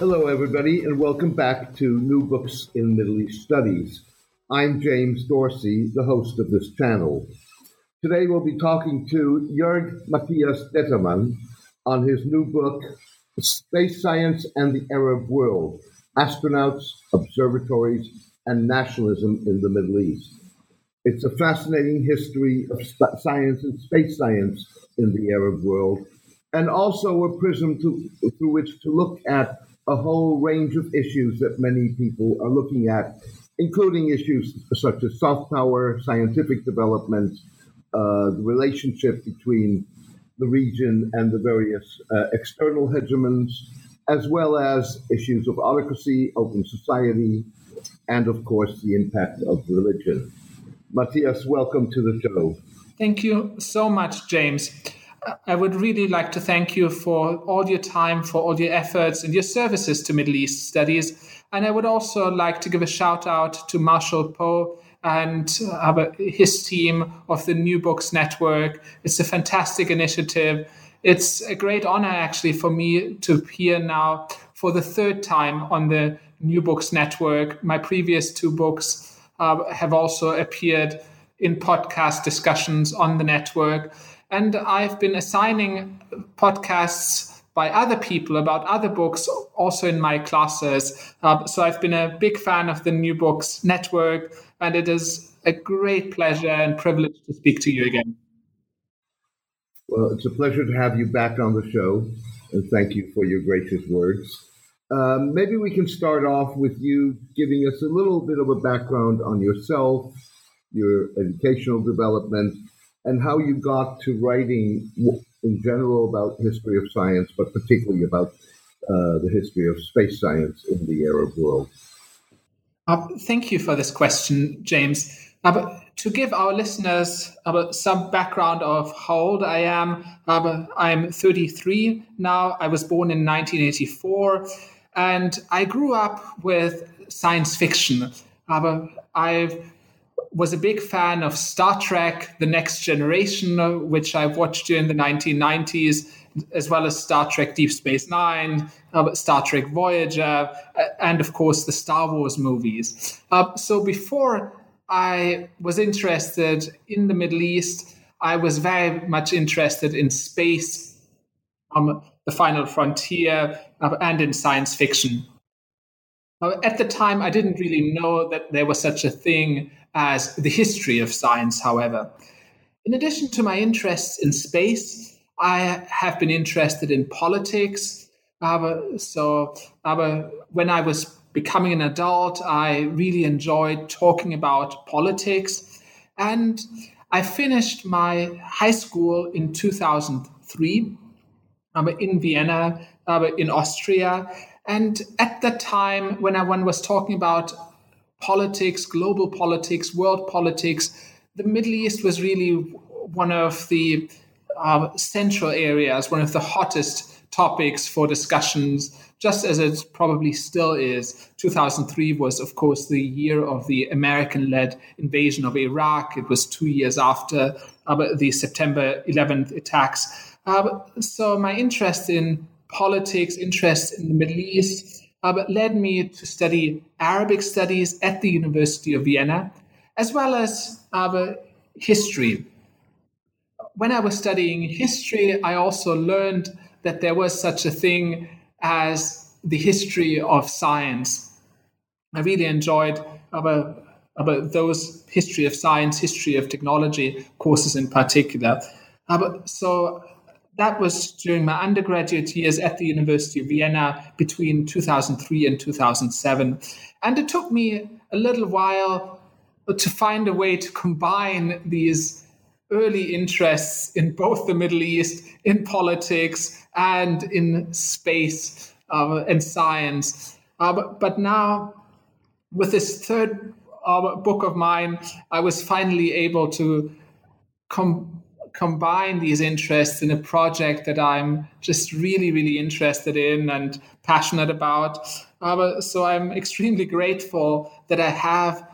Hello, everybody, and welcome back to New Books in Middle East Studies. I'm James Dorsey, the host of this channel. Today we'll be talking to Jörg Matthias Determann on his new book, Space Science and the Arab World Astronauts, Observatories, and Nationalism in the Middle East. It's a fascinating history of science and space science in the Arab world, and also a prism to, through which to look at a whole range of issues that many people are looking at, including issues such as soft power, scientific development, uh, the relationship between the region and the various uh, external hegemons, as well as issues of autocracy, open society, and of course the impact of religion. Matthias, welcome to the show. Thank you so much, James. I would really like to thank you for all your time, for all your efforts and your services to Middle East studies. And I would also like to give a shout out to Marshall Poe and his team of the New Books Network. It's a fantastic initiative. It's a great honor, actually, for me to appear now for the third time on the New Books Network. My previous two books uh, have also appeared in podcast discussions on the network. And I've been assigning podcasts by other people about other books also in my classes. Uh, so I've been a big fan of the New Books Network, and it is a great pleasure and privilege to speak to you again. Well, it's a pleasure to have you back on the show, and thank you for your gracious words. Um, maybe we can start off with you giving us a little bit of a background on yourself, your educational development, and how you got to writing in general about history of science, but particularly about uh, the history of space science in the Arab world. Uh, thank you for this question, James. Uh, to give our listeners uh, some background of how old I am, uh, I'm 33 now. I was born in 1984, and I grew up with science fiction. I've was a big fan of Star Trek The Next Generation, which I watched during the 1990s, as well as Star Trek Deep Space Nine, uh, Star Trek Voyager, uh, and of course the Star Wars movies. Uh, so before I was interested in the Middle East, I was very much interested in space, um, the final frontier, uh, and in science fiction. Uh, at the time, I didn't really know that there was such a thing as the history of science, however. In addition to my interests in space, I have been interested in politics. Aber, so, aber when I was becoming an adult, I really enjoyed talking about politics. And I finished my high school in 2003 in Vienna, in Austria. And at that time, when one was talking about politics, global politics, world politics, the Middle East was really one of the uh, central areas, one of the hottest topics for discussions, just as it probably still is. 2003 was, of course, the year of the American led invasion of Iraq. It was two years after uh, the September 11th attacks. Uh, so, my interest in politics, interest in the Middle East, uh, led me to study Arabic studies at the University of Vienna, as well as uh, history. When I was studying history, I also learned that there was such a thing as the history of science. I really enjoyed about, those history of science, history of technology courses in particular. Uh, so that was during my undergraduate years at the University of Vienna between 2003 and 2007. And it took me a little while to find a way to combine these early interests in both the Middle East, in politics, and in space uh, and science. Uh, but, but, now, with this third uh, book of mine, I was finally able to com- combine these interests in a project that I'm just really, really interested in and passionate about. Uh, so I'm extremely grateful that I have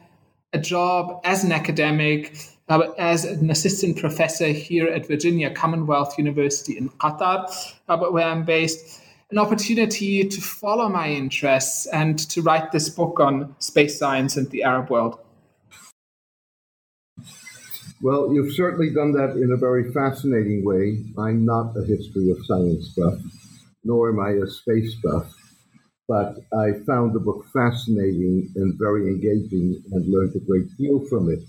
a job as an academic, uh, as an assistant professor here at Virginia Commonwealth University in Qatar, uh, where I'm based, an opportunity to follow my interests and to write this book on space science and the Arab world. Well, you've certainly done that in a very fascinating way. I'm not a history of science buff, nor am I a space buff but I found the book fascinating and very engaging and learned a great deal from it.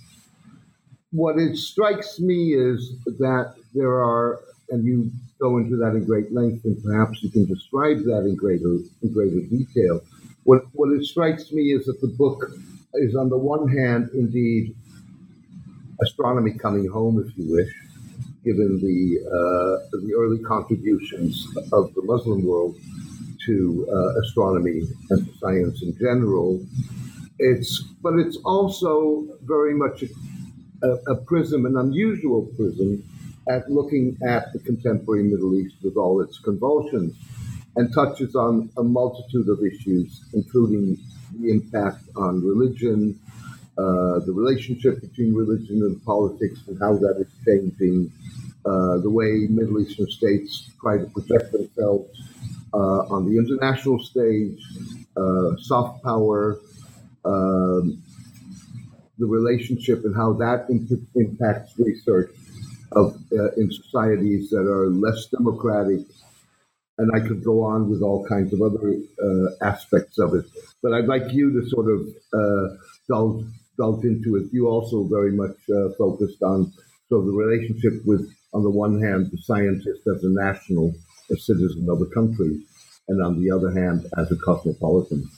What it strikes me is that there are, and you go into that in great length, and perhaps you can describe that in greater in greater detail. What what it strikes me is that the book is on the one hand indeed astronomy coming home, if you wish, given the uh, the early contributions of the Muslim world to uh, astronomy and science in general. It's, but it's also very much a, a, prism, an unusual prism, at looking at the contemporary Middle East with all its convulsions, and touches on a multitude of issues, including the impact on religion, uh, the relationship between religion and politics, and how that is changing, uh, the way Middle Eastern states try to protect themselves uh, on the international stage, uh, soft power, um, the relationship and how that imp- impacts research of uh, in societies that are less democratic. And I could go on with all kinds of other uh, aspects of it. But I'd like you to sort of delve, delve into it. You also very much uh, focused on so the relationship with, on the one hand, the scientist as a national a citizen of a country, and on the other hand, as a cosmopolitan.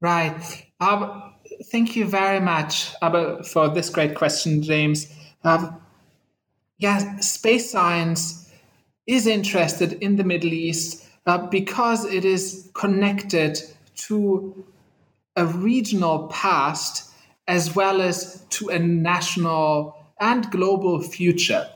Right. Um, thank you very much uh, for this great question, James. Um, yeah, space science is interested in the Middle East uh, because it is connected to a regional past as well as to a national and global future.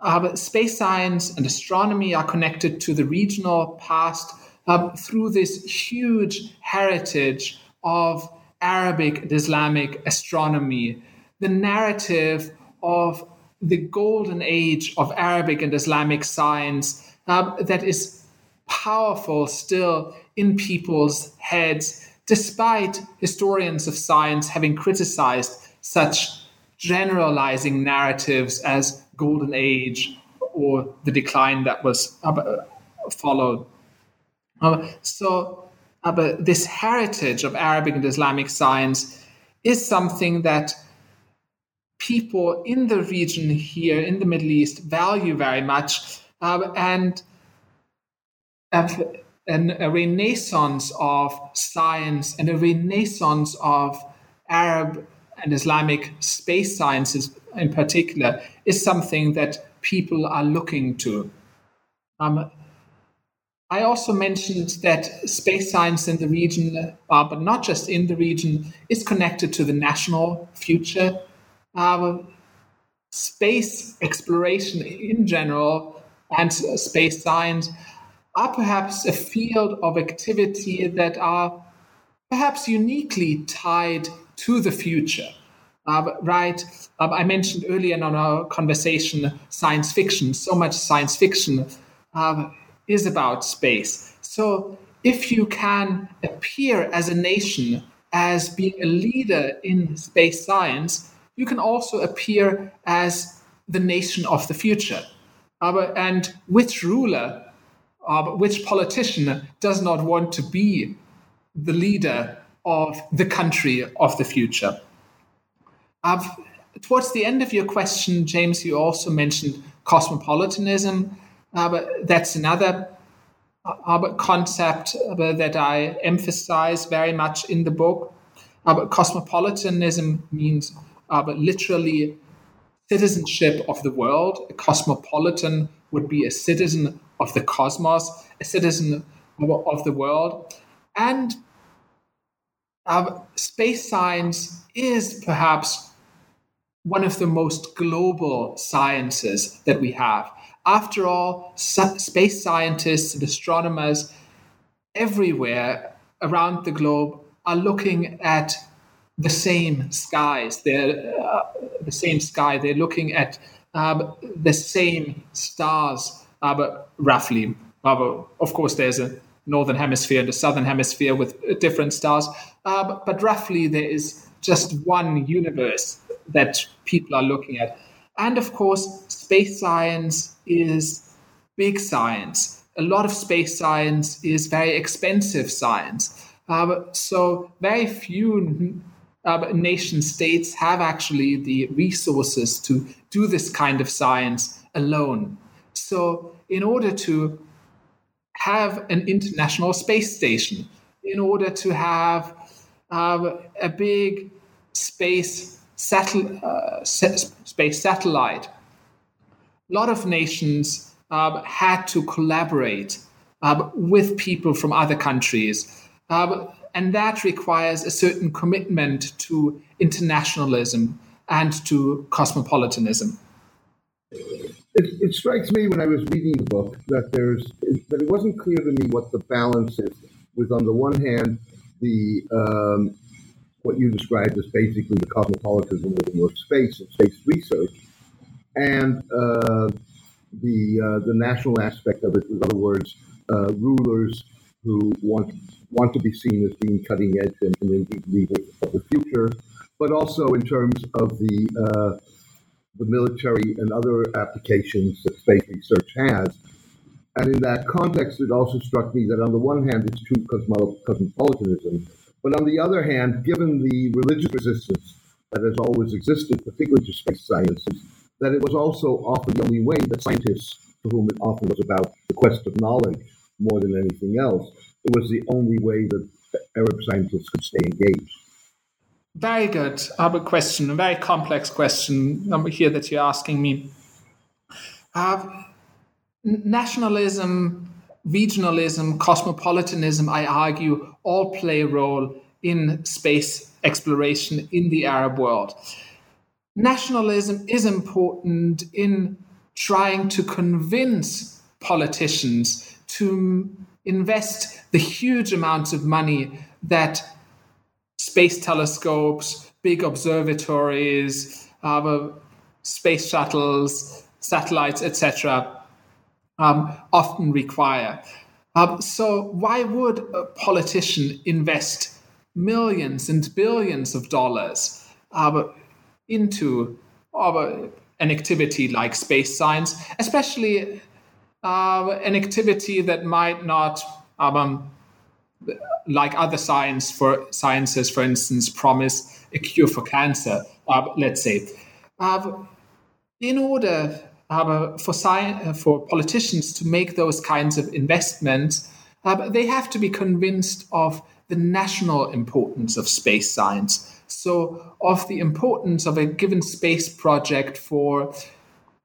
Uh, space science and astronomy are connected to the regional past uh, through this huge heritage of Arabic and Islamic astronomy. The narrative of the golden age of Arabic and Islamic science uh, that is powerful still in people's heads, despite historians of science having criticized such generalizing narratives as golden age or the decline that was uh, followed. Uh, so, uh, but this heritage of Arabic and Islamic science is something that people in the region here in the Middle East value very much, uh, and an, a renaissance of science and a renaissance of Arab and Islamic space sciences in particular is something that people are looking to. Um, I also mentioned that space science in the region, uh, but not just in the region, is connected to the national future. Uh, space exploration in general and space science are perhaps a field of activity that are perhaps uniquely tied to the future. Uh, right? Uh, I mentioned earlier in our conversation science fiction. So much science fiction uh, is about space. So if you can appear as a nation as being a leader in space science, you can also appear as the nation of the future. Uh, and which ruler, uh, which politician does not want to be the leader of the country of the future? I've, towards the end of your question, James, you also mentioned cosmopolitanism. Uh, but that's another uh, concept uh, that I emphasize very much in the book. Uh, cosmopolitanism means uh, literally citizenship of the world. A cosmopolitan would be a citizen of the cosmos, a citizen of the world. And uh, space science is perhaps one of the most global sciences that we have. After all, space scientists and astronomers everywhere around the globe are looking at the same skies. They're uh, the same sky. They're looking at um, the same stars, uh, but roughly. Uh, of course, there's a northern hemisphere and a southern hemisphere with different stars, but, roughly there is just one universe that people are looking at. And of course, space science is big science. A lot of space science is very expensive science. So, very few uh, nation states have actually the resources to do this kind of science alone. So, in order to have an international space station, in order to have uh, a big space, satel- uh, space satellite, a lot of nations um, had to collaborate um, with people from other countries. Um, and that requires a certain commitment to internationalism and to cosmopolitanism. It, it, strikes me when I was reading the book that there's that it wasn't clear to me what the balance is. With on the one hand, the um, what you described as basically the cosmopolitanism of space and space research, and uh, the uh, the national aspect of it. In other words, uh, rulers who want want to be seen as being cutting edge and, and indeed leaders of the future, but also in terms of the uh, the military and other applications that space research has. And in that context, it also struck me that on the one hand, it's true cosmopolitanism, but on the other hand, given the religious resistance that has always existed, particularly to space sciences, that it was also often the only way that scientists, for whom it often was about the quest of knowledge more than anything else, it was the only way that Arab scientists could stay engaged. Very good. I have a question, a very complex question here that you're asking me. Uh, nationalism, regionalism, cosmopolitanism, I argue, all play a role in space exploration in the Arab world. Nationalism is important in trying to convince politicians to invest the huge amounts of money that space telescopes, big observatories, uh, space shuttles, satellites, etc., um, often require. Um, so, why would a politician invest millions and billions of dollars uh, into uh, an activity like space science, especially uh, an activity that might not, um, like other science for sciences, for instance, promise a cure for cancer. Uh, let's say, uh, in order uh, for for politicians to make those kinds of investments, uh, they have to be convinced of the national importance of space science. So, of the importance of a given space project for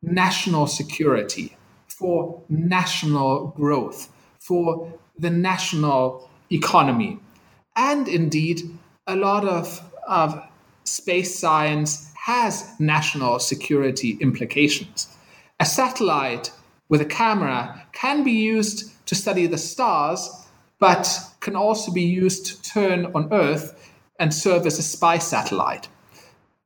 national security for national growth, for the national economy. And indeed, a lot of, of space science has national security implications. A satellite with a camera can be used to study the stars, but can also be used to turn on Earth and serve as a spy satellite.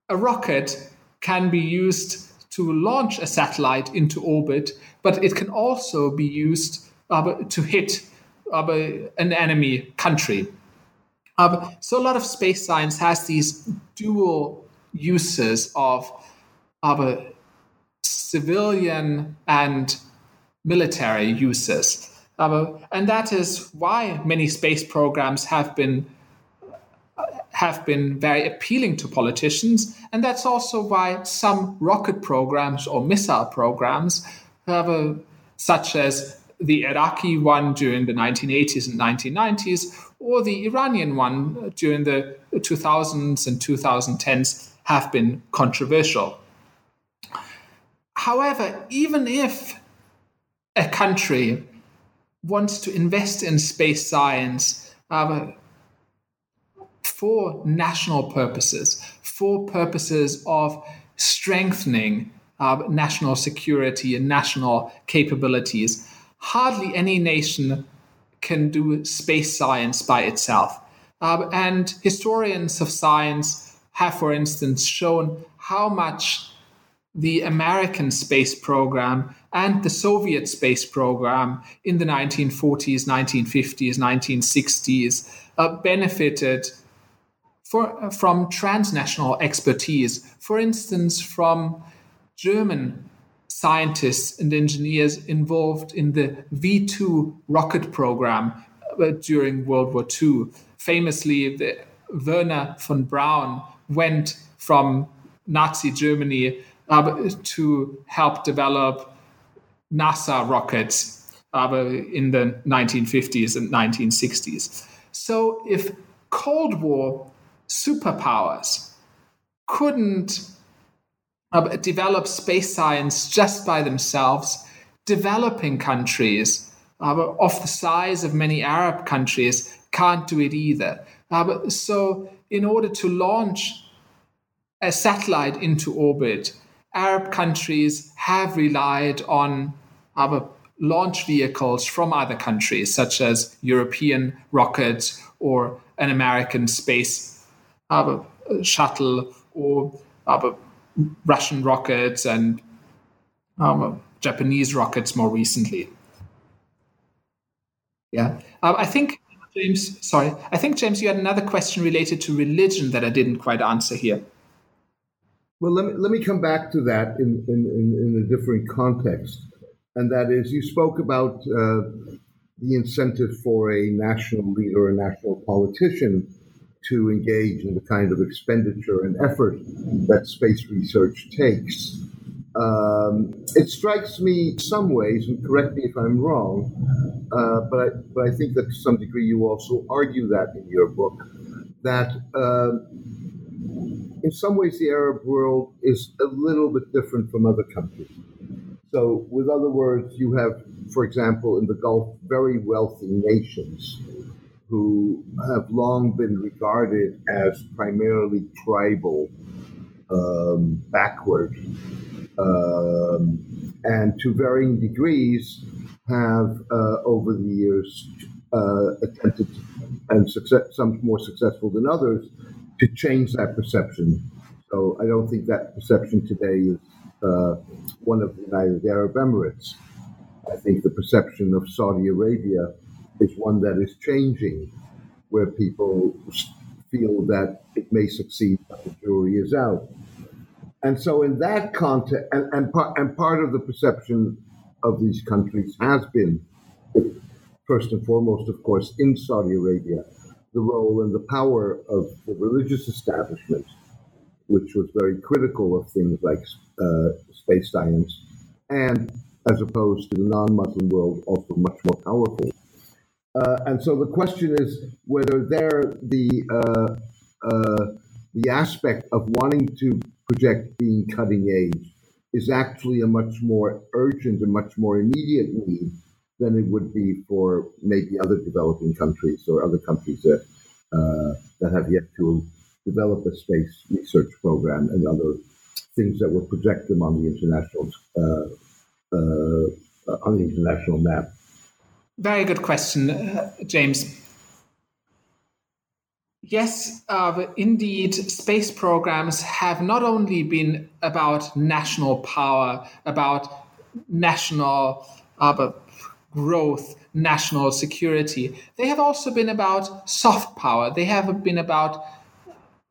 A rocket can be used to launch a satellite into orbit, but it can also be used uh, to hit uh, an enemy country. Uh, so a lot of space science has these dual uses of, of civilian and military uses. Uh, and that is why many space programs have been have been very appealing to politicians. And that's also why some rocket programs or missile programs, a, such as the Iraqi one during the 1980s and 1990s, or the Iranian one during the 2000s and 2010s, have been controversial. However, even if a country wants to invest in space science uh, for national purposes, for purposes of strengthening uh, national security and national capabilities, hardly any nation can do space science by itself. Uh, and historians of science have, for instance, shown how much the American space program and the Soviet space program in the 1940s, 1950s, 1960s uh, benefited for, from transnational expertise. For instance, from German scientists and engineers involved in the V 2 rocket program uh, during World War II. Famously, the, Wernher von Braun went from Nazi Germany uh, to help develop NASA rockets uh, in the 1950s and 1960s. So, if Cold War superpowers couldn't uh, develop space science just by themselves, developing countries uh, of the size of many Arab countries can't do it either. Uh, so, in order to launch a satellite into orbit, Arab countries have relied on other launch vehicles from other countries, such as European rockets or an American space uh, shuttle or uh, Russian rockets and um, Japanese rockets more recently. Yeah, uh, I think James. Sorry, I think James, you had another question related to religion that I didn't quite answer here. Well, let me, let me come back to that in, in, in, in a different context. And that is, you spoke about uh, the incentive for a national leader, a national politician to engage in the kind of expenditure and effort that space research takes. Um, it strikes me some ways, and correct me if I'm wrong, uh, but, I, but I think that to some degree you also argue that in your book, that uh, in some ways, the Arab world is a little bit different from other countries. So, with other words, you have, for example, in the Gulf, very wealthy nations who have long been regarded as primarily tribal, um, backward, um, and to varying degrees have uh, over the years uh, attempted, and success, some more successful than others, to change that perception. So I don't think that perception today is uh, one of the United Arab Emirates. I think the perception of Saudi Arabia is one that is changing, where people feel that it may succeed, but the jury is out. And so, in that context, and, and, part, and part of the perception of these countries has been, first and foremost, of course, in Saudi Arabia, the role and the power of the religious establishment, which was very critical of things like uh, space science, and as opposed to the non-Muslim world, also much more powerful. Uh, and so the question is whether there the uh, uh the aspect of wanting to project being cutting edge is actually a much more urgent and much more immediate need than it would be for maybe other developing countries or other countries that, uh, that have yet to develop a space research program and other things that will project them on the international uh, uh, on the international map. Very good question, uh, James. Yes, uh, indeed, space programs have not only been about national power, about national uh, growth, national security. They have also been about soft power. They have been about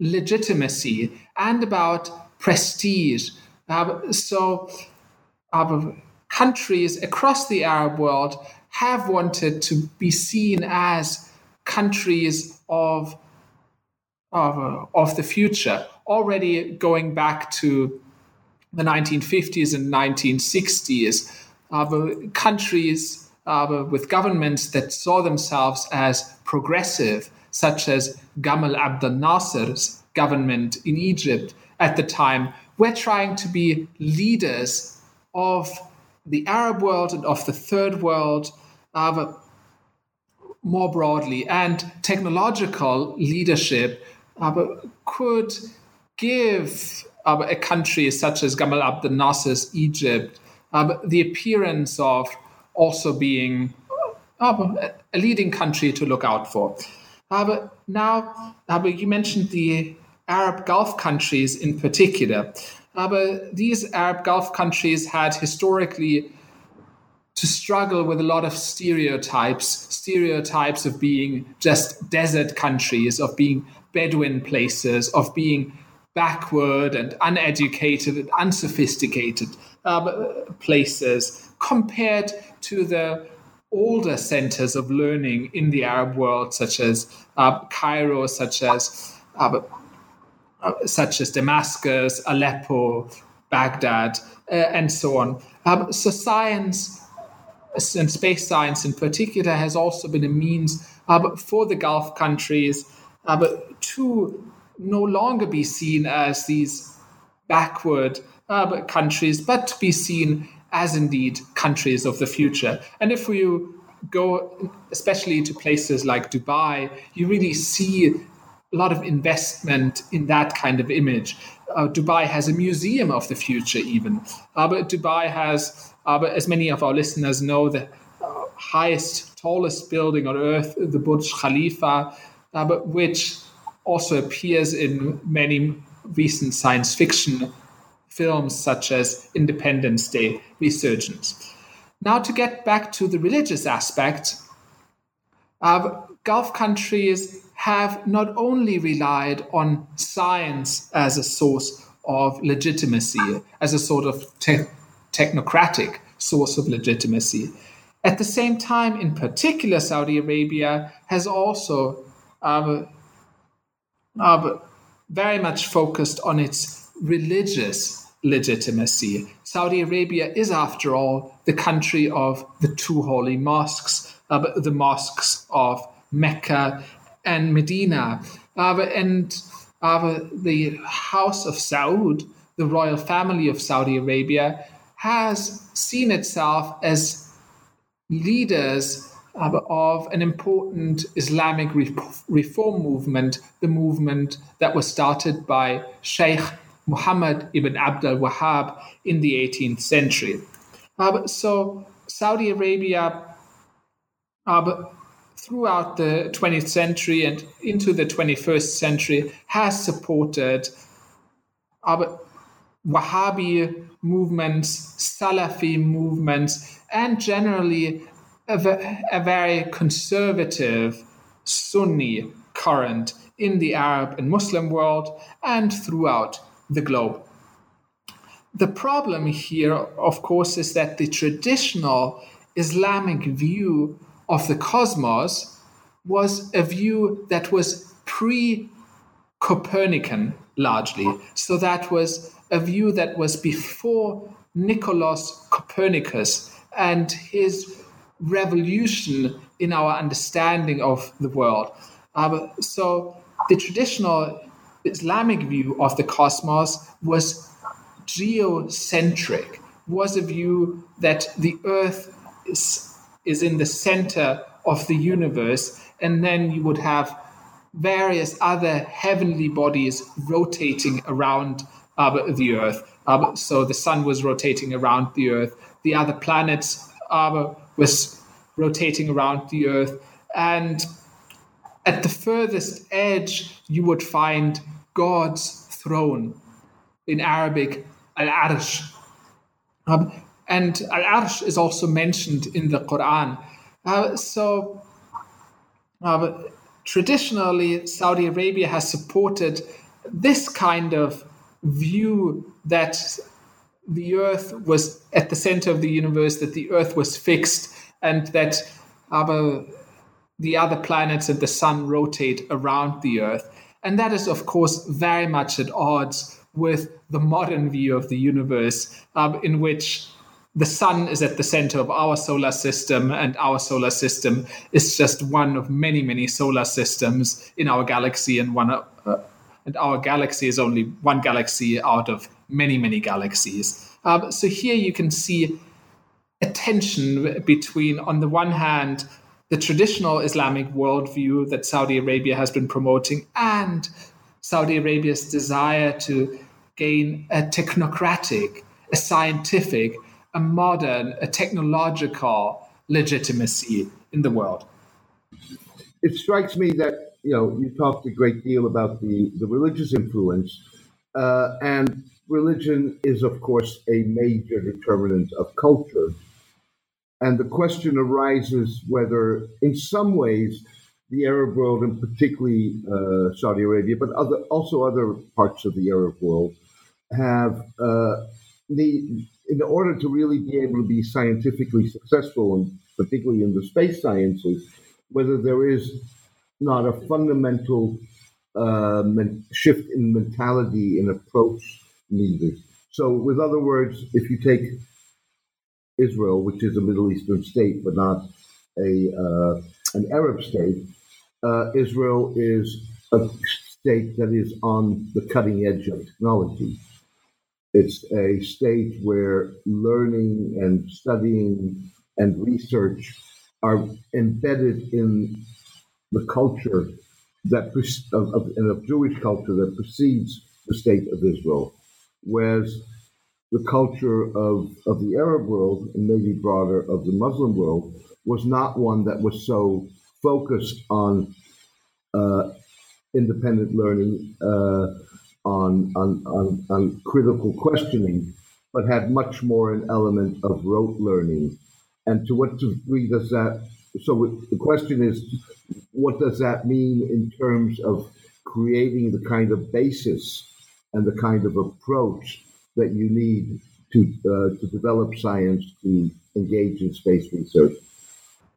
legitimacy and about prestige. Uh, so, uh, countries across the Arab world have wanted to be seen as countries of of, uh, of the future, already going back to the 1950s and 1960s, uh, countries uh, with governments that saw themselves as progressive, such as Gamal Abdel Nasser's government in Egypt at the time were trying to be leaders of the Arab world and of the third world more broadly. And technological leadership uh, could give uh, a country such as Gamal Abdel Nasser's Egypt uh, the appearance of also being a leading country to look out for. Now, you mentioned the Arab Gulf countries in particular. these Arab Gulf countries had historically to struggle with a lot of stereotypes, stereotypes of being just desert countries, of being Bedouin places, of being backward and uneducated and unsophisticated um, places compared to the older centers of learning in the Arab world, such as uh, Cairo, such as uh, uh, such as Damascus, Aleppo, Baghdad, uh, and so on. Um, so science and space science in particular has also been a means uh, for the Gulf countries uh, to no longer be seen as these backward uh, countries, but to be seen as indeed countries of the future. And if you go, especially to places like Dubai, you really see a lot of investment in that kind of image. Uh, Dubai has a museum of the future, even. Uh, but Dubai has, uh, but as many of our listeners know, the uh, highest, tallest building on earth, the Burj Khalifa, uh, but which also appears in many recent science fiction films such as Independence Day, Resurgence. Now, to get back to the religious aspect, uh, Gulf countries have not only relied on science as a source of legitimacy, as a sort of te- technocratic source of legitimacy. At the same time, in particular, Saudi Arabia has also uh, very much focused on its religious legitimacy. Saudi Arabia is, after all, the country of the two holy mosques, uh, the mosques of Mecca and Medina. Uh, and uh, the House of Saud, the royal family of Saudi Arabia, has seen itself as leaders of an important Islamic re- reform movement, the movement that was started by Sheikh Muhammad ibn Abdul Wahhab in the 18th century. Uh, so Saudi Arabia, uh, throughout the 20th century and into the 21st century, has supported uh, Wahhabi movements, Salafi movements, and generally a, a very conservative Sunni current in the Arab and Muslim world and throughout the globe. The problem here, of course, is that the traditional Islamic view of the cosmos was a view that was pre Copernican largely. So that was a view that was before Nicolaus Copernicus and his revolution in our understanding of the world. Uh, so the traditional Islamic view of the cosmos was geocentric, was a view that the Earth is, is in the center of the universe, and then you would have various other heavenly bodies rotating around the Earth. Uh, so the sun was rotating around the Earth, the other planets uh, was rotating around the Earth, and at the furthest edge, you would find God's throne. In Arabic, Al Arsh. Um, and Al Arsh is also mentioned in the Quran. Uh, so, uh, traditionally, Saudi Arabia has supported this kind of view that the earth was at the center of the universe, that the earth was fixed, and that the other planets and the sun rotate around the earth. And that is, of course, very much at odds with the modern view of the universe, um, in which the sun is at the center of our solar system, and our solar system is just one of many, many solar systems in our galaxy and one of, uh, and our galaxy is only one galaxy out of many, many galaxies. Um, so here you can see a tension between, on the one hand, the traditional Islamic worldview that Saudi Arabia has been promoting and Saudi Arabia's desire to gain a technocratic, a scientific, a modern, a technological legitimacy in the world. It strikes me that you know you talked a great deal about the the religious influence, uh, and religion is of course a major determinant of culture. And the question arises whether, in some ways, the Arab world, and particularly uh, Saudi Arabia, but other, also other parts of the Arab world, have uh, the in order to really be able to be scientifically successful, and particularly in the space sciences, whether there is not a fundamental uh, shift in mentality and approach needed. So, with other words, if you take Israel, which is a Middle Eastern state but not a uh, an Arab state, uh, Israel is a state that is on the cutting edge of technology. It's a state where learning and studying and research are embedded in the culture that of, of, Jewish culture that precedes the state of Israel, whereas the culture of, of the Arab world and maybe broader of the Muslim world was not one that was so focused on uh, independent learning, uh, on, on, on, on critical questioning, but had much more an element of rote learning. And to what degree does that? So the question is, what does that mean in terms of creating the kind of basis and the kind of approach that you need to uh, to develop science to engage in space research?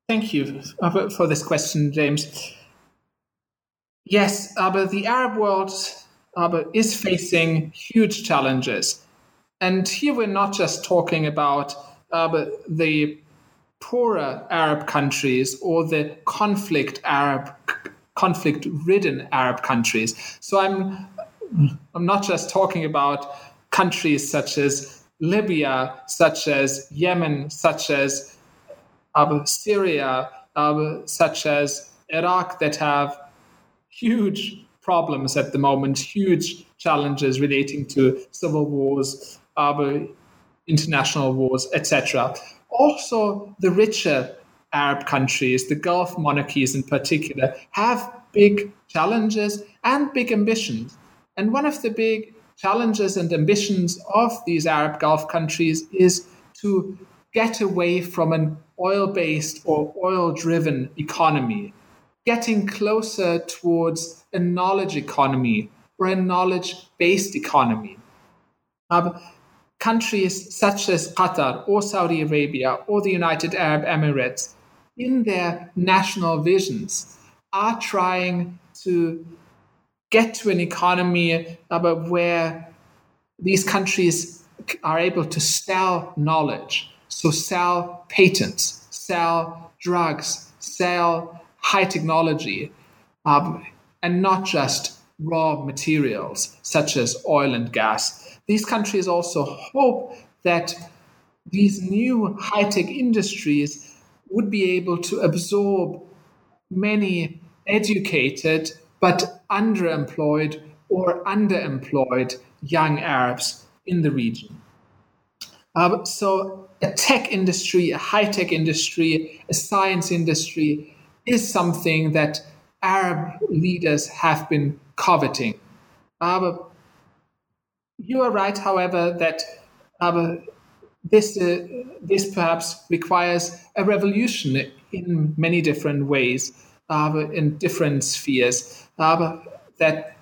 Thank you for this question, James. Yes, the Arab world is facing huge challenges. And here we're not just talking about the poorer Arab countries or the conflict Arab conflict ridden Arab countries. So I'm I'm not just talking about countries such as Libya, such as Yemen, such as uh, Syria, uh, such as Iraq that have huge problems at the moment, huge challenges relating to civil wars, uh, international wars, etc. Also, the richer Arab countries, the Gulf monarchies in particular, have big challenges and big ambitions. And one of the big challenges and ambitions of these Arab Gulf countries is to get away from an oil based or oil driven economy, getting closer towards a knowledge economy or a knowledge based economy. Countries such as Qatar or Saudi Arabia or the United Arab Emirates, in their national visions, are trying to get to an economy where these countries are able to sell knowledge, so sell patents, sell drugs, sell high technology, um, and not just raw materials such as oil and gas. These countries also hope that these new high tech industries would be able to absorb many educated but underemployed or underemployed young Arabs in the region. Uh, so, a tech industry, a high tech industry, a science industry is something that Arab leaders have been coveting. Uh, you are right, however, that uh, this, uh, this perhaps requires a revolution in many different ways, uh, in different spheres aber that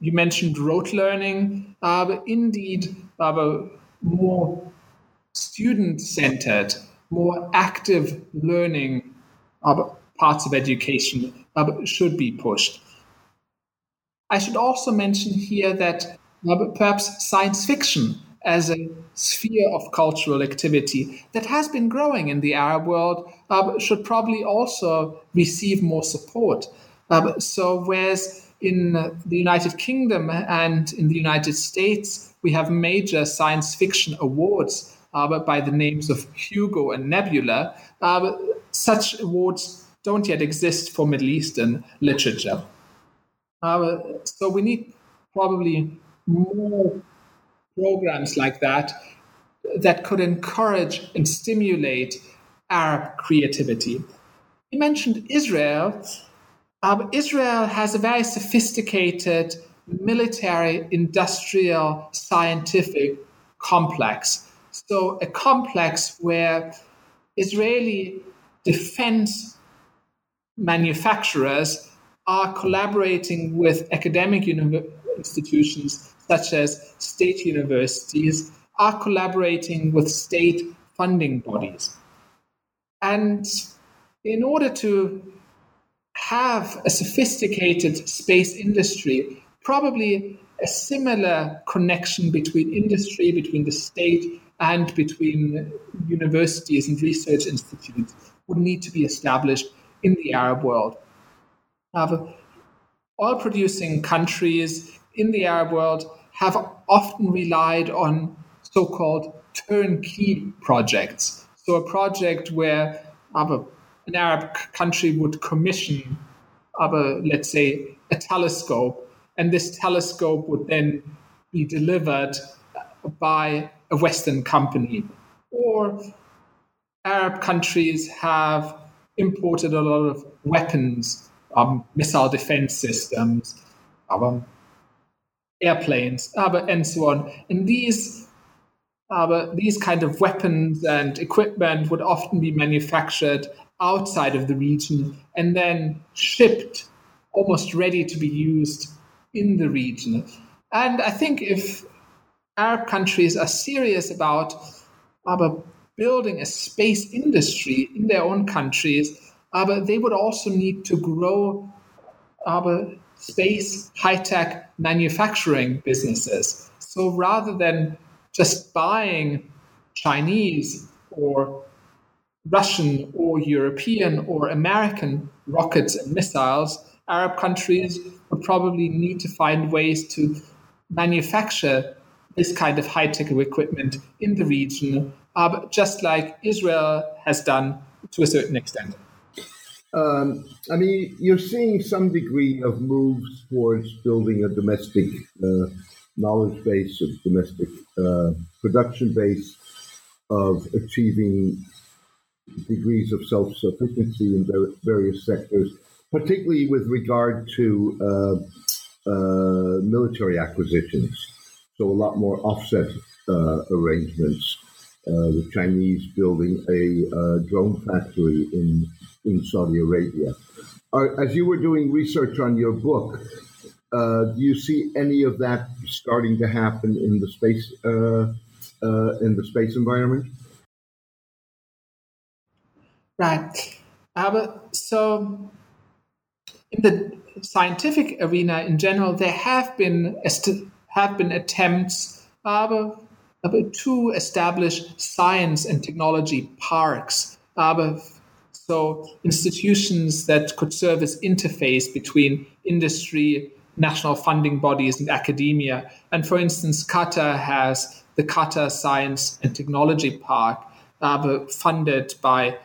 you mentioned rote learning, indeed, more student centered, more active learning parts of education should be pushed. I should also mention here that perhaps science fiction as a sphere of cultural activity that has been growing in the Arab world uh, should probably also receive more support. Uh, so, whereas in the United Kingdom and in the United States, we have major science fiction awards uh, by the names of Hugo and Nebula, uh, such awards don't yet exist for Middle Eastern literature. Uh, so, we need probably more programs like that that could encourage and stimulate Arab creativity. You mentioned Israel. Um, Israel has a very sophisticated military, industrial, scientific complex. So, a complex where Israeli defense manufacturers are collaborating with academic institutions such as state universities, are collaborating with state funding bodies. And in order to have a sophisticated space industry, probably a similar connection between industry, between the state, and between universities and research institutes would need to be established in the Arab world. Oil producing countries in the Arab world have often relied on so called turnkey projects. So, a project where an Arab country would commission, let's say, a telescope, and this telescope would then be delivered by a Western company. Or Arab countries have imported a lot of weapons, um, missile defense systems, um, airplanes, and so on. And these but these kind of weapons and equipment would often be manufactured outside of the region and then shipped almost ready to be used in the region. And I think if Arab countries are serious about aber building a space industry in their own countries, aber they would also need to grow aber space high-tech manufacturing businesses. So rather than just buying Chinese or Russian or European or American rockets and missiles, Arab countries would probably need to find ways to manufacture this kind of high tech equipment in the region, uh, just like Israel has done to a certain extent. Um, I mean, you're seeing some degree of moves towards building a domestic uh, knowledge base, of domestic uh, production base, of achieving degrees of self sufficiency in various sectors, particularly with regard to uh, uh, military acquisitions. So, a lot more offset uh, arrangements. Uh, the Chinese building a drone factory in, in Saudi Arabia. as you were doing research on your book, uh, do you see any of that starting to happen in the space uh, uh, in the space environment? Right. So, in the scientific arena in general, there have been have been attempts to establish science and technology parks. So, institutions that could serve as interface between industry national funding bodies and academia. And for instance, Qatar has the Qatar Science and Technology Park, uh, funded by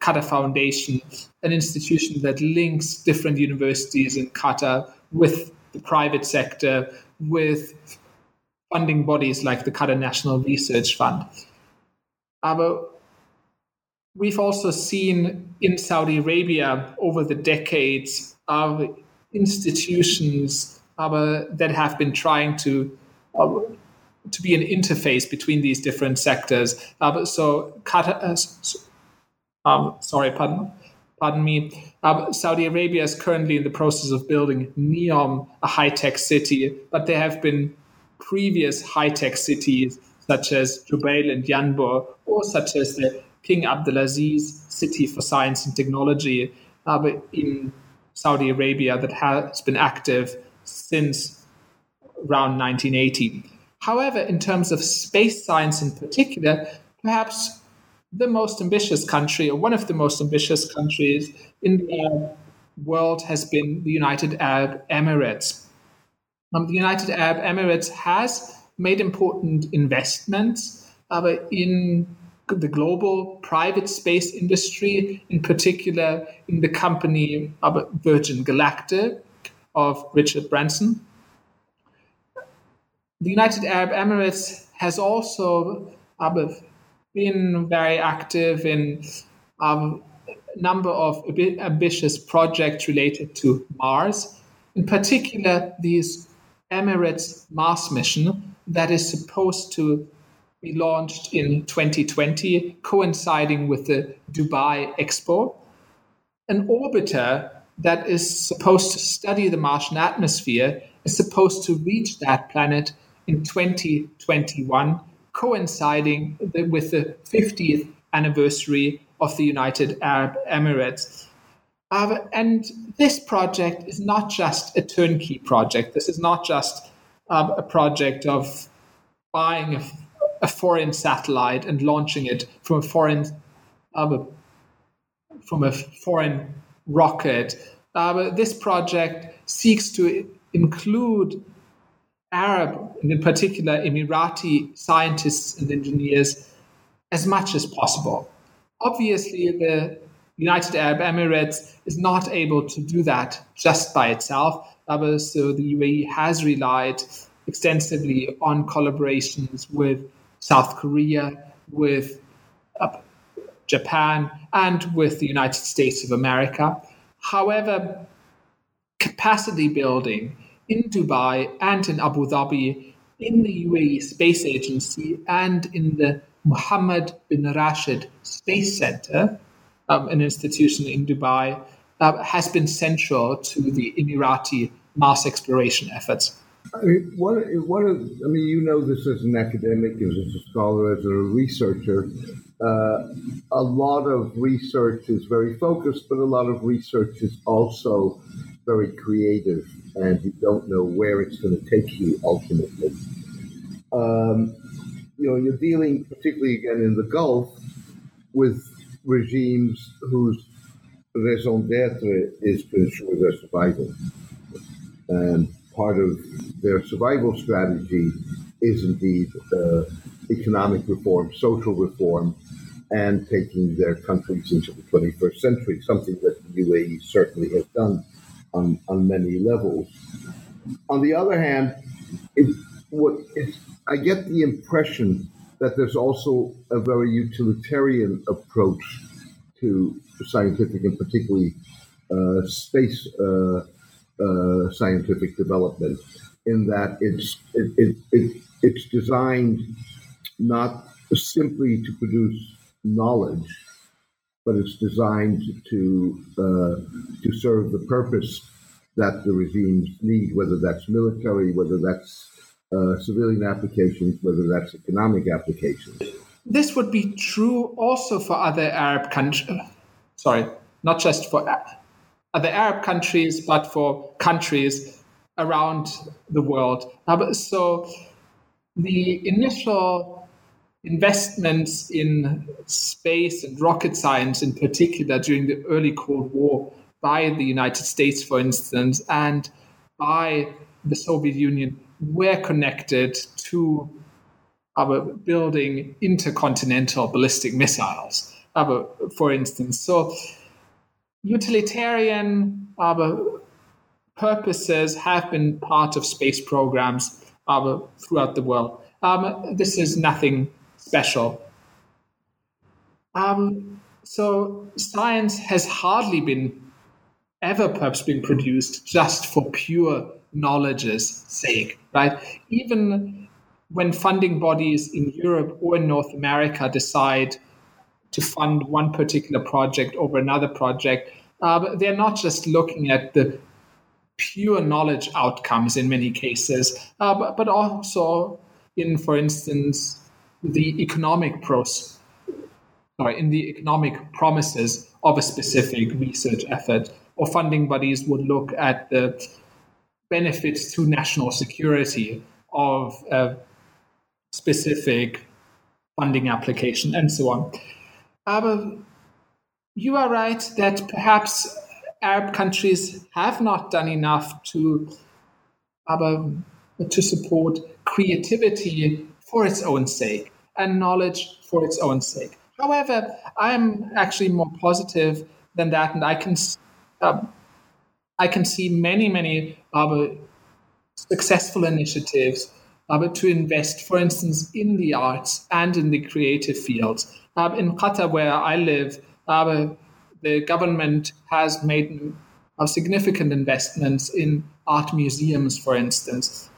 Qatar Foundation, an institution that links different universities in Qatar with the private sector, with funding bodies like the Qatar National Research Fund. Uh, we've also seen in Saudi Arabia over the decades uh, institutions aber, that have been trying to uh, to be an interface between these different sectors. Uh, so, uh, um, sorry, pardon, pardon me. Uh, Saudi Arabia is currently in the process of building Neom, a high-tech city, but there have been previous high-tech cities such as Jubail and Yanbu, or such as the King Abdulaziz City for Science and Technology uh, in Saudi Arabia that has been active since around 1980. However, in terms of space science in particular, perhaps the most ambitious country, or one of the most ambitious countries in the world has been the United Arab Emirates. Um, the United Arab Emirates has made important investments uh, in the global private space industry, in particular in the company of Virgin Galactic of Richard Branson. The United Arab Emirates has also uh, been very active in um, a number of ambitious projects related to Mars, in particular, these Emirates Mars mission that is supposed to be launched in 2020, coinciding with the Dubai Expo. An orbiter that is supposed to study the Martian atmosphere is supposed to reach that planet in 2021, coinciding with the 50th anniversary of the United Arab Emirates. Uh, and this project is not just a turnkey project. This is not just um, a project of buying a, a, foreign satellite and launching it from a foreign um, from a foreign rocket. Uh, this project seeks to include Arab and in particular Emirati scientists and engineers as much as possible. Obviously, the United Arab Emirates is not able to do that just by itself. So the UAE has relied extensively on collaborations with South Korea, with uh, Japan, and with the United States of America. However, capacity building in Dubai and in Abu Dhabi, in the UAE Space Agency, and in the Mohammed bin Rashid Space Center, um, an institution in Dubai, uh, has been central to the Emirati Mars exploration efforts. I mean, one, one of, I mean, you know this as an academic, as a scholar, as a researcher. Uh, a lot of research is very focused, but a lot of research is also very creative, and you don't know where it's going to take you ultimately. Um, you know, you're dealing, particularly again in the Gulf, with regimes whose raison d'etre is to ensure their survival. And part of their survival strategy is indeed uh, economic reform, social reform, and taking their countries into the 21st century, something that the UAE certainly has done on, on many levels. On the other hand, it, what, I get the impression that there's also a very utilitarian approach to scientific and particularly uh, space uh, uh, scientific development, in that it's it, it, it, it's designed not simply to produce knowledge, but it's designed to uh, to serve the purpose that the regimes need, whether that's military, whether that's uh, civilian applications, whether that's economic applications. This would be true also for other Arab countries. Sorry, not just for other Arab countries, but for countries around the world. So the initial investments in space and rocket science, in particular during the early Cold War, by the United States, for instance, and by the Soviet Union were connected to our building intercontinental ballistic missiles, for instance. So utilitarian purposes have been part of space programs throughout the world. Um, this is nothing special. Um, so science has hardly been ever perhaps been produced just for pure knowledge's sake, right? Even when funding bodies in Europe or in North America decide to fund one particular project over another project, uh, they're not just looking at the pure knowledge outcomes in many cases, uh, but, but, also in, for instance, the economic pros, sorry, in the economic promises of a specific research effort. Or funding bodies would look at the benefits to national security of a specific funding application and so on. Aber you are right that perhaps Arab countries have not done enough to, to support creativity for its own sake and knowledge for its own sake. However, I'm actually more positive than that, and I can um, I can see many many uh, successful initiatives uh, to invest, for instance, in the arts and in the creative fields. Uh, in Qatar, where I live, uh, the government has made significant investments in art museums, for instance.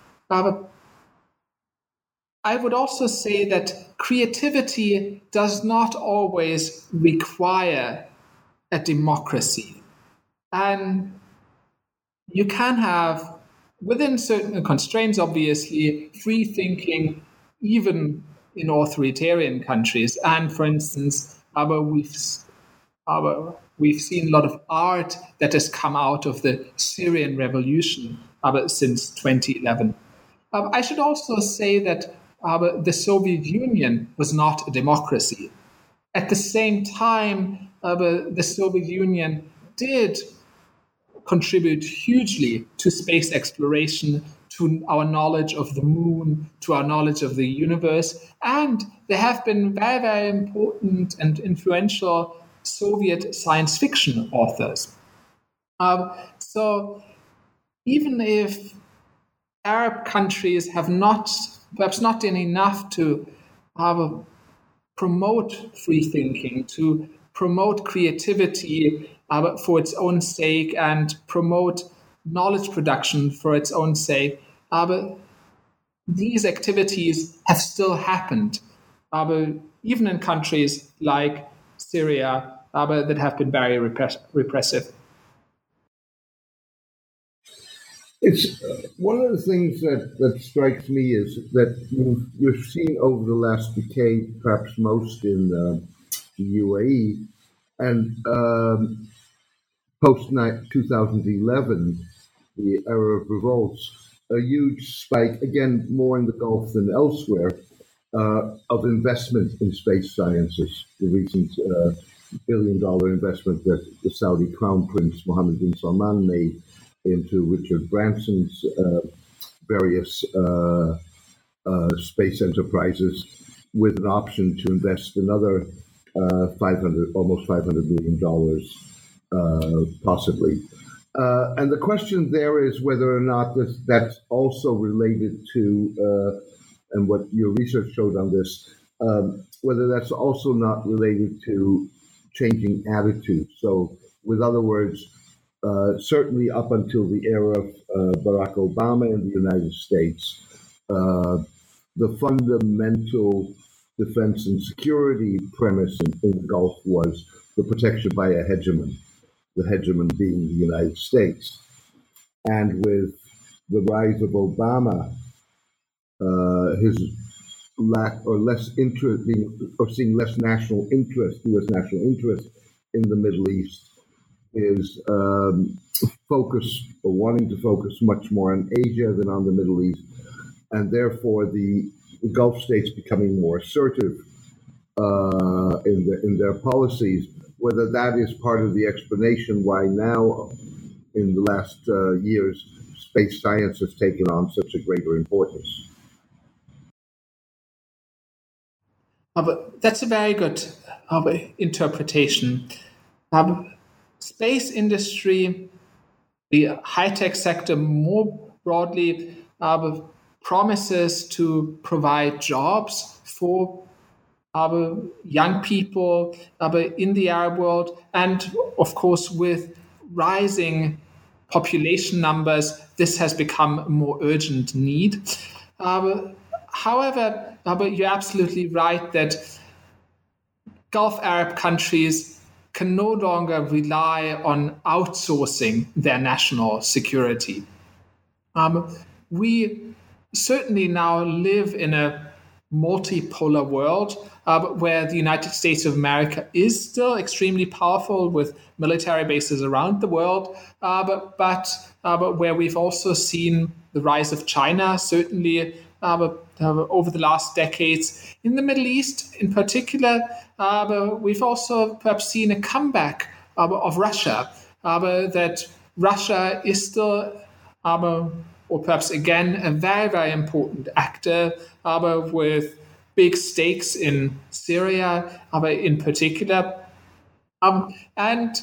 I would also say that creativity does not always require a democracy. And you can have, within certain constraints, obviously, free thinking, even in authoritarian countries. And for instance, our, we've, we've seen a lot of art that has come out of the Syrian revolution uh, since 2011. Um, I should also say that uh, the Soviet Union was not a democracy. At the same time, uh, the Soviet Union did contribute hugely to space exploration, to our knowledge of the moon, to our knowledge of the universe. And there have been very, very important and influential Soviet science fiction authors. Um, so even if Arab countries have not perhaps not done enough to promote free thinking, to promote creativity uh, for its own sake, and promote knowledge production for its own sake. But these activities have still happened, even in countries like Syria that have been very repress- repressive. It's uh, one of the things that, that strikes me is that you've, you've seen over the last decade, perhaps most in uh, the UAE, and um, post 2011, the era of revolts, a huge spike, again, more in the Gulf than elsewhere, uh, of investment in space sciences. The recent uh, billion dollar investment that the Saudi Crown Prince Mohammed bin Salman made into Richard Branson's uh, various uh, uh, space enterprises with an option to invest another uh, 500, almost 500 million dollars, possibly. Uh, and the question there is whether or not this, that's also related to, and what your research showed on this, um, whether that's also not related to changing attitudes. So, with other words, uh, certainly up until the era of uh, Barack Obama in the United States, uh, the fundamental defense and security premise in, in, the Gulf was the protection by a hegemon, the hegemon being the United States. And with the rise of Obama, uh, his lack or less interest, being, or seeing less national interest, U.S. national interest in the Middle East, is um, focus or wanting to focus much more on Asia than on the Middle East, and therefore the, Gulf states becoming more assertive uh, in the, in their policies. Whether that is part of the explanation why now, in the last uh, years, space science has taken on such a greater importance. That's a very good interpretation. Um, space industry, the high tech sector more broadly, uh, promises to provide jobs for our young people in the Arab world, and of course, with rising population numbers, this has become a more urgent need. Uh, however, you're absolutely right that Gulf Arab countries can no longer rely on outsourcing their national security. Um, we certainly now live in a multipolar world uh, where the United States of America is still extremely powerful with military bases around the world, uh, but, but, uh, but where we've also seen the rise of China, certainly uh, over the last decades. In the Middle East, in particular, uh, we've also perhaps seen a comeback uh, of Russia. that Russia is still, or perhaps again, a very, very important actor, aber with big stakes in Syria, aber in particular. Um, and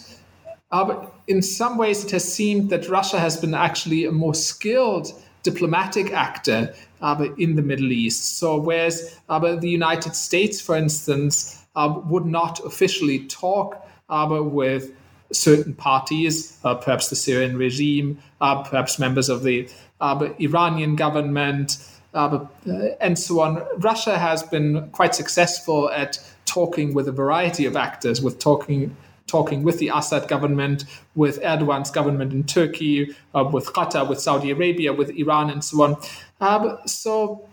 uh, in some ways, it has seemed that Russia has been actually a more skilled diplomatic actor uh, in the Middle East. So, whereas uh, the United States, for instance, uh, would not officially talk uh, with certain parties, uh, perhaps the Syrian regime, perhaps members of the Iranian government, and so on. Russia has been quite successful at talking with a variety of actors, with talking talking with the Assad government, with Erdogan's government in Turkey, uh, with Qatar, with Saudi Arabia, with Iran, and so on. So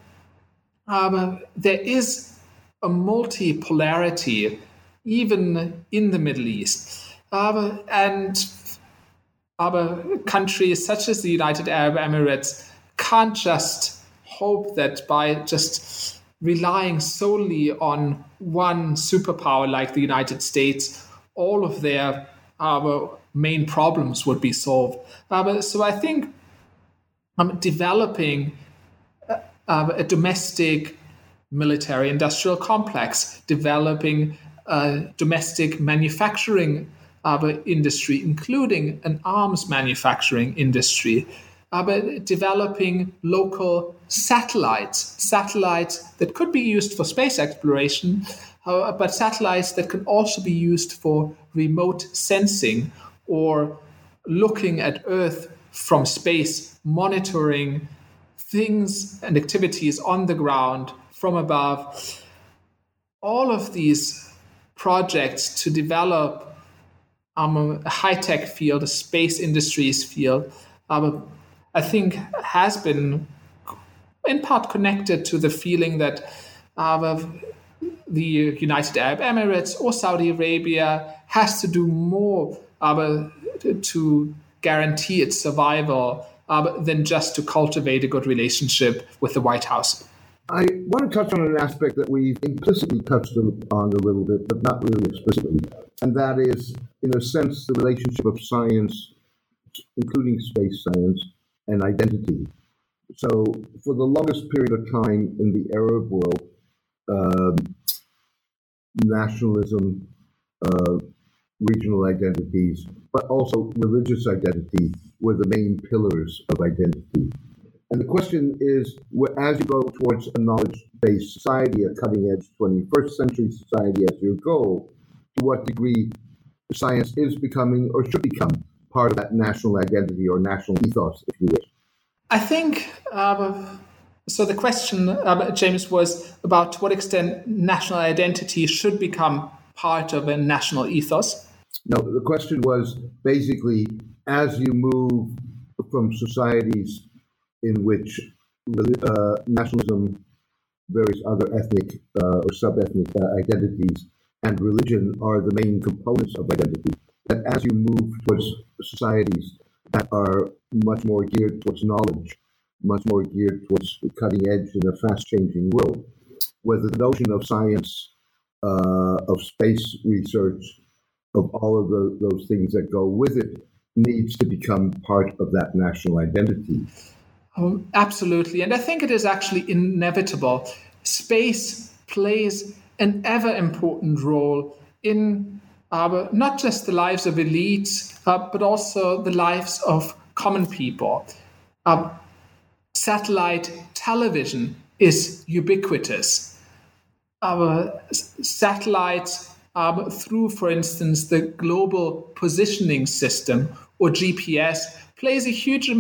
um, there is a multipolarity even in the Middle East. And other countries such as the United Arab Emirates can't just hope that by just relying solely on one superpower like the United States all of their uh, main problems would be solved. Uh, so I think um, developing uh, uh, a domestic military industrial complex, developing a domestic manufacturing uh, industry, including an arms manufacturing industry, but developing local satellites, satellites that could be used for space exploration, uh, but satellites that can also be used for remote sensing or looking at Earth from space, monitoring things and activities on the ground from above. All of these projects to develop um, a high tech field, a space industries field, um, I think has been in part connected to the feeling that uh, the United Arab Emirates or Saudi Arabia has to do more uh, to guarantee its survival uh, than just to cultivate a good relationship with the White House. I want to touch on an aspect that we've implicitly touched on a little bit, but not really explicitly, and that is, in a sense, the relationship of science, including space science, and identity. So, for the longest period of time in the Arab world, um, nationalism, uh, regional identities, but also religious identity were the main pillars of identity. And the question is as you go towards a knowledge based society, a cutting edge 21st century society as your goal, to what degree science is becoming or should become part of that national identity or national ethos, if you wish? I think um, so the question, uh, James, was about to what extent national identity should become part of a national ethos. No, the question was basically as you move from societies in which uh, nationalism, various other ethnic uh, or sub-ethnic uh, identities, and religion are the main components of identity. That as you move towards societies that are much more geared towards knowledge, much more geared towards the cutting edge in a fast changing world, where the notion of science, uh, of space research, of all of the, those things that go with it needs to become part of that national identity. Oh, absolutely. And I think it is actually inevitable. Space plays an ever important role in not just the lives of elites, uh, but also the lives of common people. Uh, satellite television is ubiquitous. Our satellites, um, through, for instance, the global positioning system or GPS, plays a huge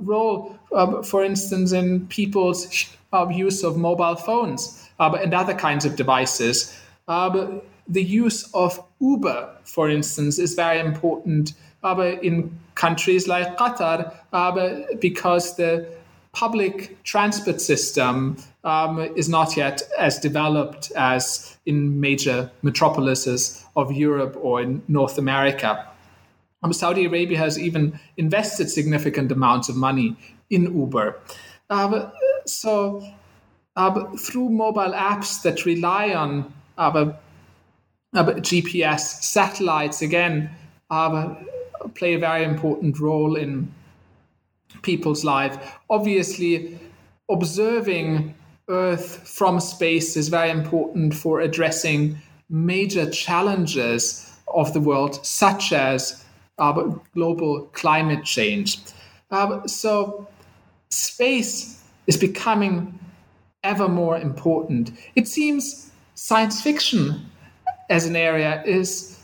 role, uh, for instance, in people's uh, use of mobile phones uh, and other kinds of devices. The use of Uber, for instance, is very important in countries like Qatar because the public transport system um, is not yet as developed as in major metropolises of Europe or in North America. Um, Saudi Arabia has even invested significant amounts of money in Uber. Uh, so, uh, through mobile apps that rely on uh, GPS, satellites, again, play a very important role in people's life. Obviously, observing Earth from space is very important for addressing major challenges of the world, such as global climate change. Uh, so, space is becoming ever more important. It seems science fiction as an area is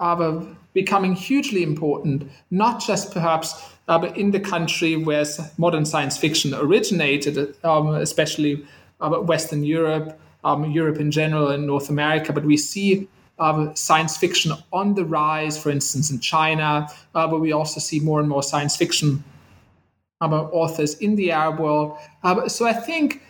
uh, becoming hugely important, not just perhaps uh, in the country where modern science fiction originated, um, especially uh, Western Europe, um, Europe in general, and North America, but we see uh, science fiction on the rise, for instance, in China, uh, but we also see more and more science fiction about authors in the Arab world. Uh, so I think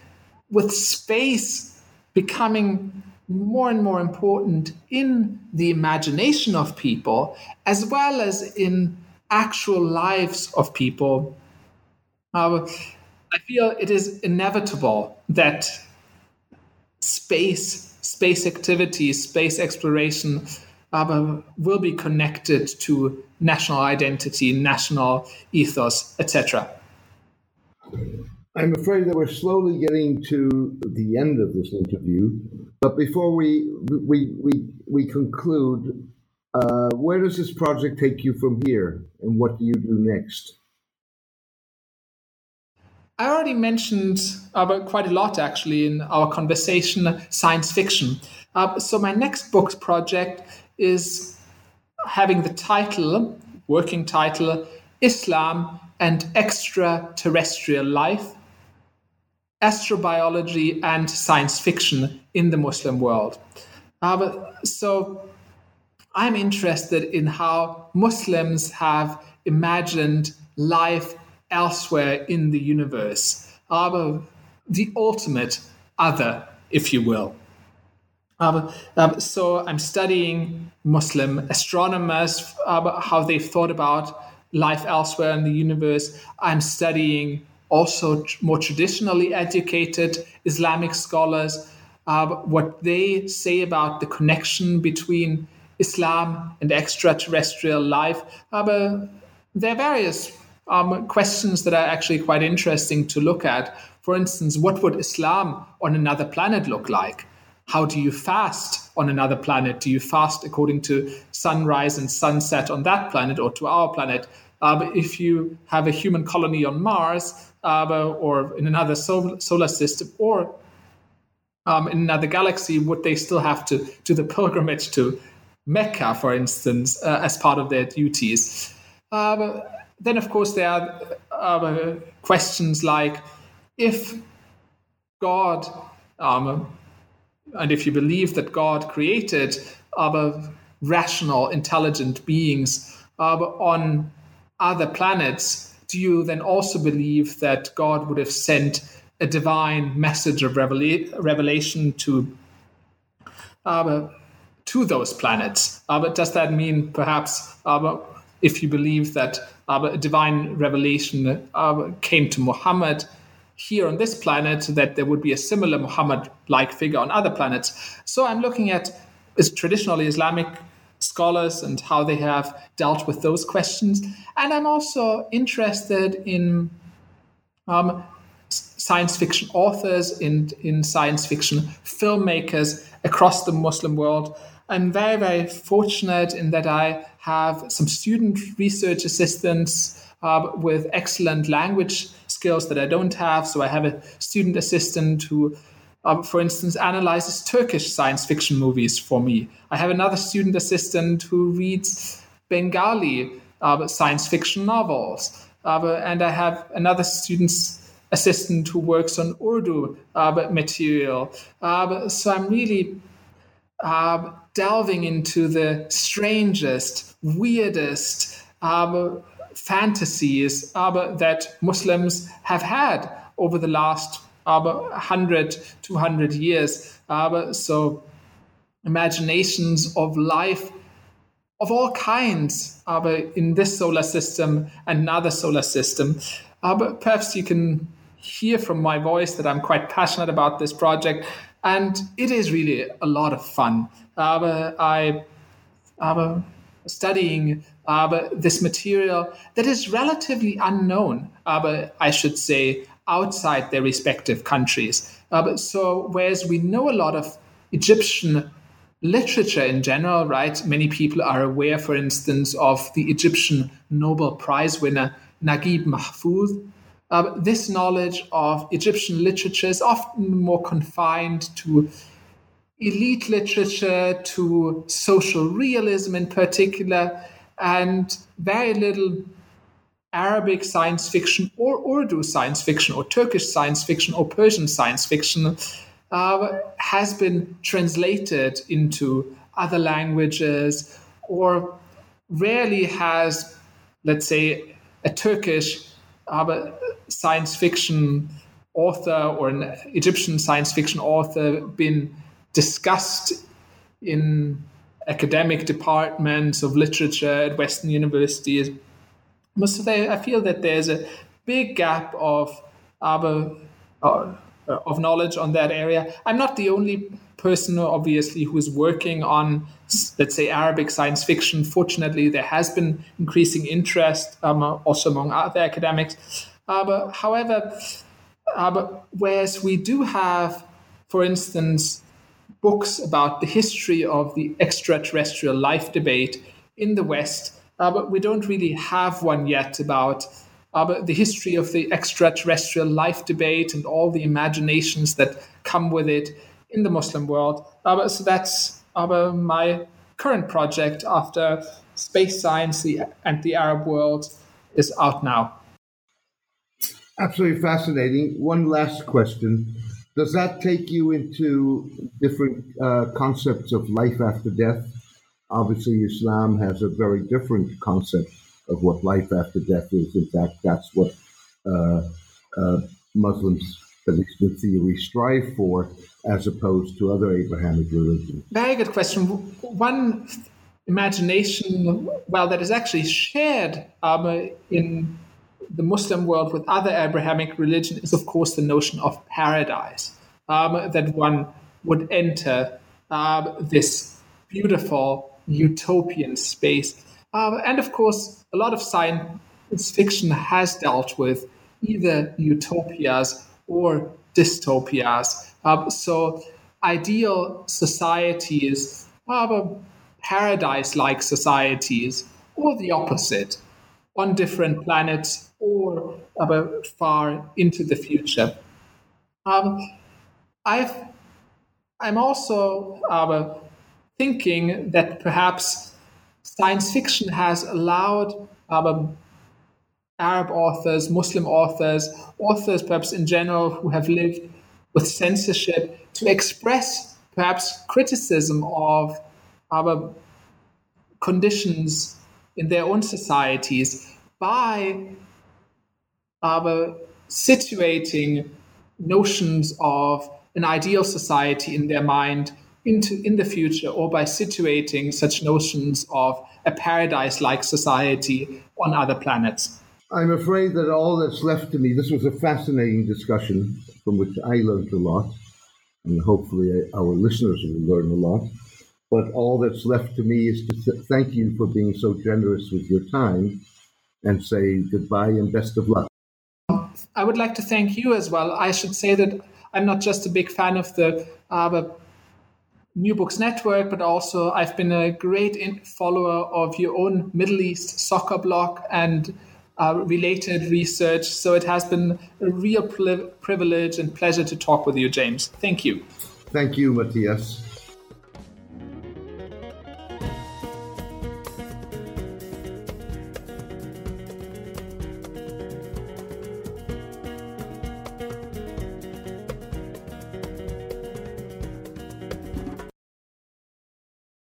with space becoming more and more important in the imagination of people as well as in actual lives of people, uh, I feel it is inevitable that space, space activities, space exploration will be connected to national identity, national ethos, etc. I'm afraid that we're slowly getting to the end of this interview. But before we we we, we conclude, uh, where does this project take you from here, and what do you do next? I already mentioned about quite a lot actually in our conversation science fiction. Uh, so my next book project is having the title, working title, Islam and Extraterrestrial Life astrobiology and science fiction in the Muslim world. Uh, so I'm interested in how Muslims have imagined life elsewhere in the universe, uh, the ultimate other, if you will. Uh, uh, so I'm studying Muslim astronomers, uh, how they've thought about life elsewhere in the universe. I'm studying also more traditionally educated Islamic scholars, uh, what they say about the connection between Islam and extraterrestrial life. Uh, there are various um, questions that are actually quite interesting to look at. For instance, what would Islam on another planet look like? How do you fast on another planet? Do you fast according to sunrise and sunset on that planet or to our planet? Uh, if you have a human colony on Mars, uh, or in another sol- solar system or um, in another galaxy, would they still have to do the pilgrimage to Mecca, for instance, uh, as part of their duties? Uh, then, of course, there are uh, questions like if God, um, and if you believe that God created other rational, intelligent beings on other planets, do you then also believe that God would have sent a divine message of revela- revelation to uh, to those planets? Uh, but does that mean perhaps uh, if you believe that uh, divine revelation uh, came to Muhammad here on this planet, that there would be a similar Muhammad-like figure on other planets? So I'm looking at is traditionally Islamic scholars and how they have dealt with those questions. And I'm also interested in um, science fiction authors, in, in science fiction filmmakers across the Muslim world. I'm very, very fortunate in that I have some student research assistants uh, with excellent language skills that I don't have. So I have a student assistant who um, for instance, analyzes Turkish science fiction movies for me. I have another student assistant who reads Bengali uh, science fiction novels. Uh, and I have another student assistant who works on Urdu uh, material. Uh, so I'm really uh, delving into the strangest, weirdest um, fantasies um, that Muslims have had over the last aber 100, 200 years. So imaginations of life of all kinds, in this solar system and another solar system. Aber perhaps you can hear from my voice that I'm quite passionate about this project, and it is really a lot of fun. Aber I, aber studying aber this material that is relatively unknown, aber I should say outside their respective countries. Uh, so, whereas we know a lot of Egyptian literature in general, right? Many people are aware, for instance, of the Egyptian Nobel Prize winner Naguib Mahfouz. Uh, this knowledge of Egyptian literature is often more confined to elite literature, to social realism in particular, and very little Arabic science fiction or Urdu science fiction or Turkish science fiction or Persian science fiction uh, has been translated into other languages or rarely has, let's say, a Turkish uh, science fiction author or an Egyptian science fiction author been discussed in academic departments of literature at Western universities. So they, I feel that there's a big gap of uh, of knowledge on that area. I'm not the only person, obviously, who is working on, let's say, Arabic science fiction. Fortunately, there has been increasing interest um, also among other academics. Uh, but, however, uh, but whereas we do have, for instance, books about the history of the extraterrestrial life debate in the West, uh, but we don't really have one yet about uh, the history of the extraterrestrial life debate and all the imaginations that come with it in the Muslim world. Uh, so that's uh, my current project after space science and the Arab world is out now. Absolutely fascinating. One last question. Does that take you into different uh, concepts of life after death? Obviously, Islam has a very different concept of what life after death is. In fact, that's what uh, uh, Muslims, at least in theory, strive for, as opposed to other Abrahamic religions. Very good question. One imagination, well, that is actually shared um, in the Muslim world with other Abrahamic religion is, of course, the notion of paradise, um, that one would enter um, this beautiful utopian space. Um, and of course, a lot of science fiction has dealt with either utopias or dystopias. Um, so, ideal societies, paradise like societies, or the opposite, on different planets or about far into the future. Um, I've, I'm also uh, thinking that perhaps science fiction has allowed um, Arab authors, Muslim authors, authors perhaps in general who have lived with censorship to express perhaps criticism of our conditions in their own societies by uh, situating notions of an ideal society in their mind into in the future or by situating such notions of a paradise-like society on other planets. I'm afraid that all that's left to me, this was a fascinating discussion from which I learned a lot, and hopefully our listeners will learn a lot. But all that's left to me is to th- thank you for being so generous with your time and say goodbye and best of luck. I would like to thank you as well. I should say that I'm not just a big fan of the uh, New Books Network, but also I've been a great follower of your own Middle East soccer blog and uh, related research. So it has been a real privilege and pleasure to talk with you, James. Thank you. Thank you, Matthias.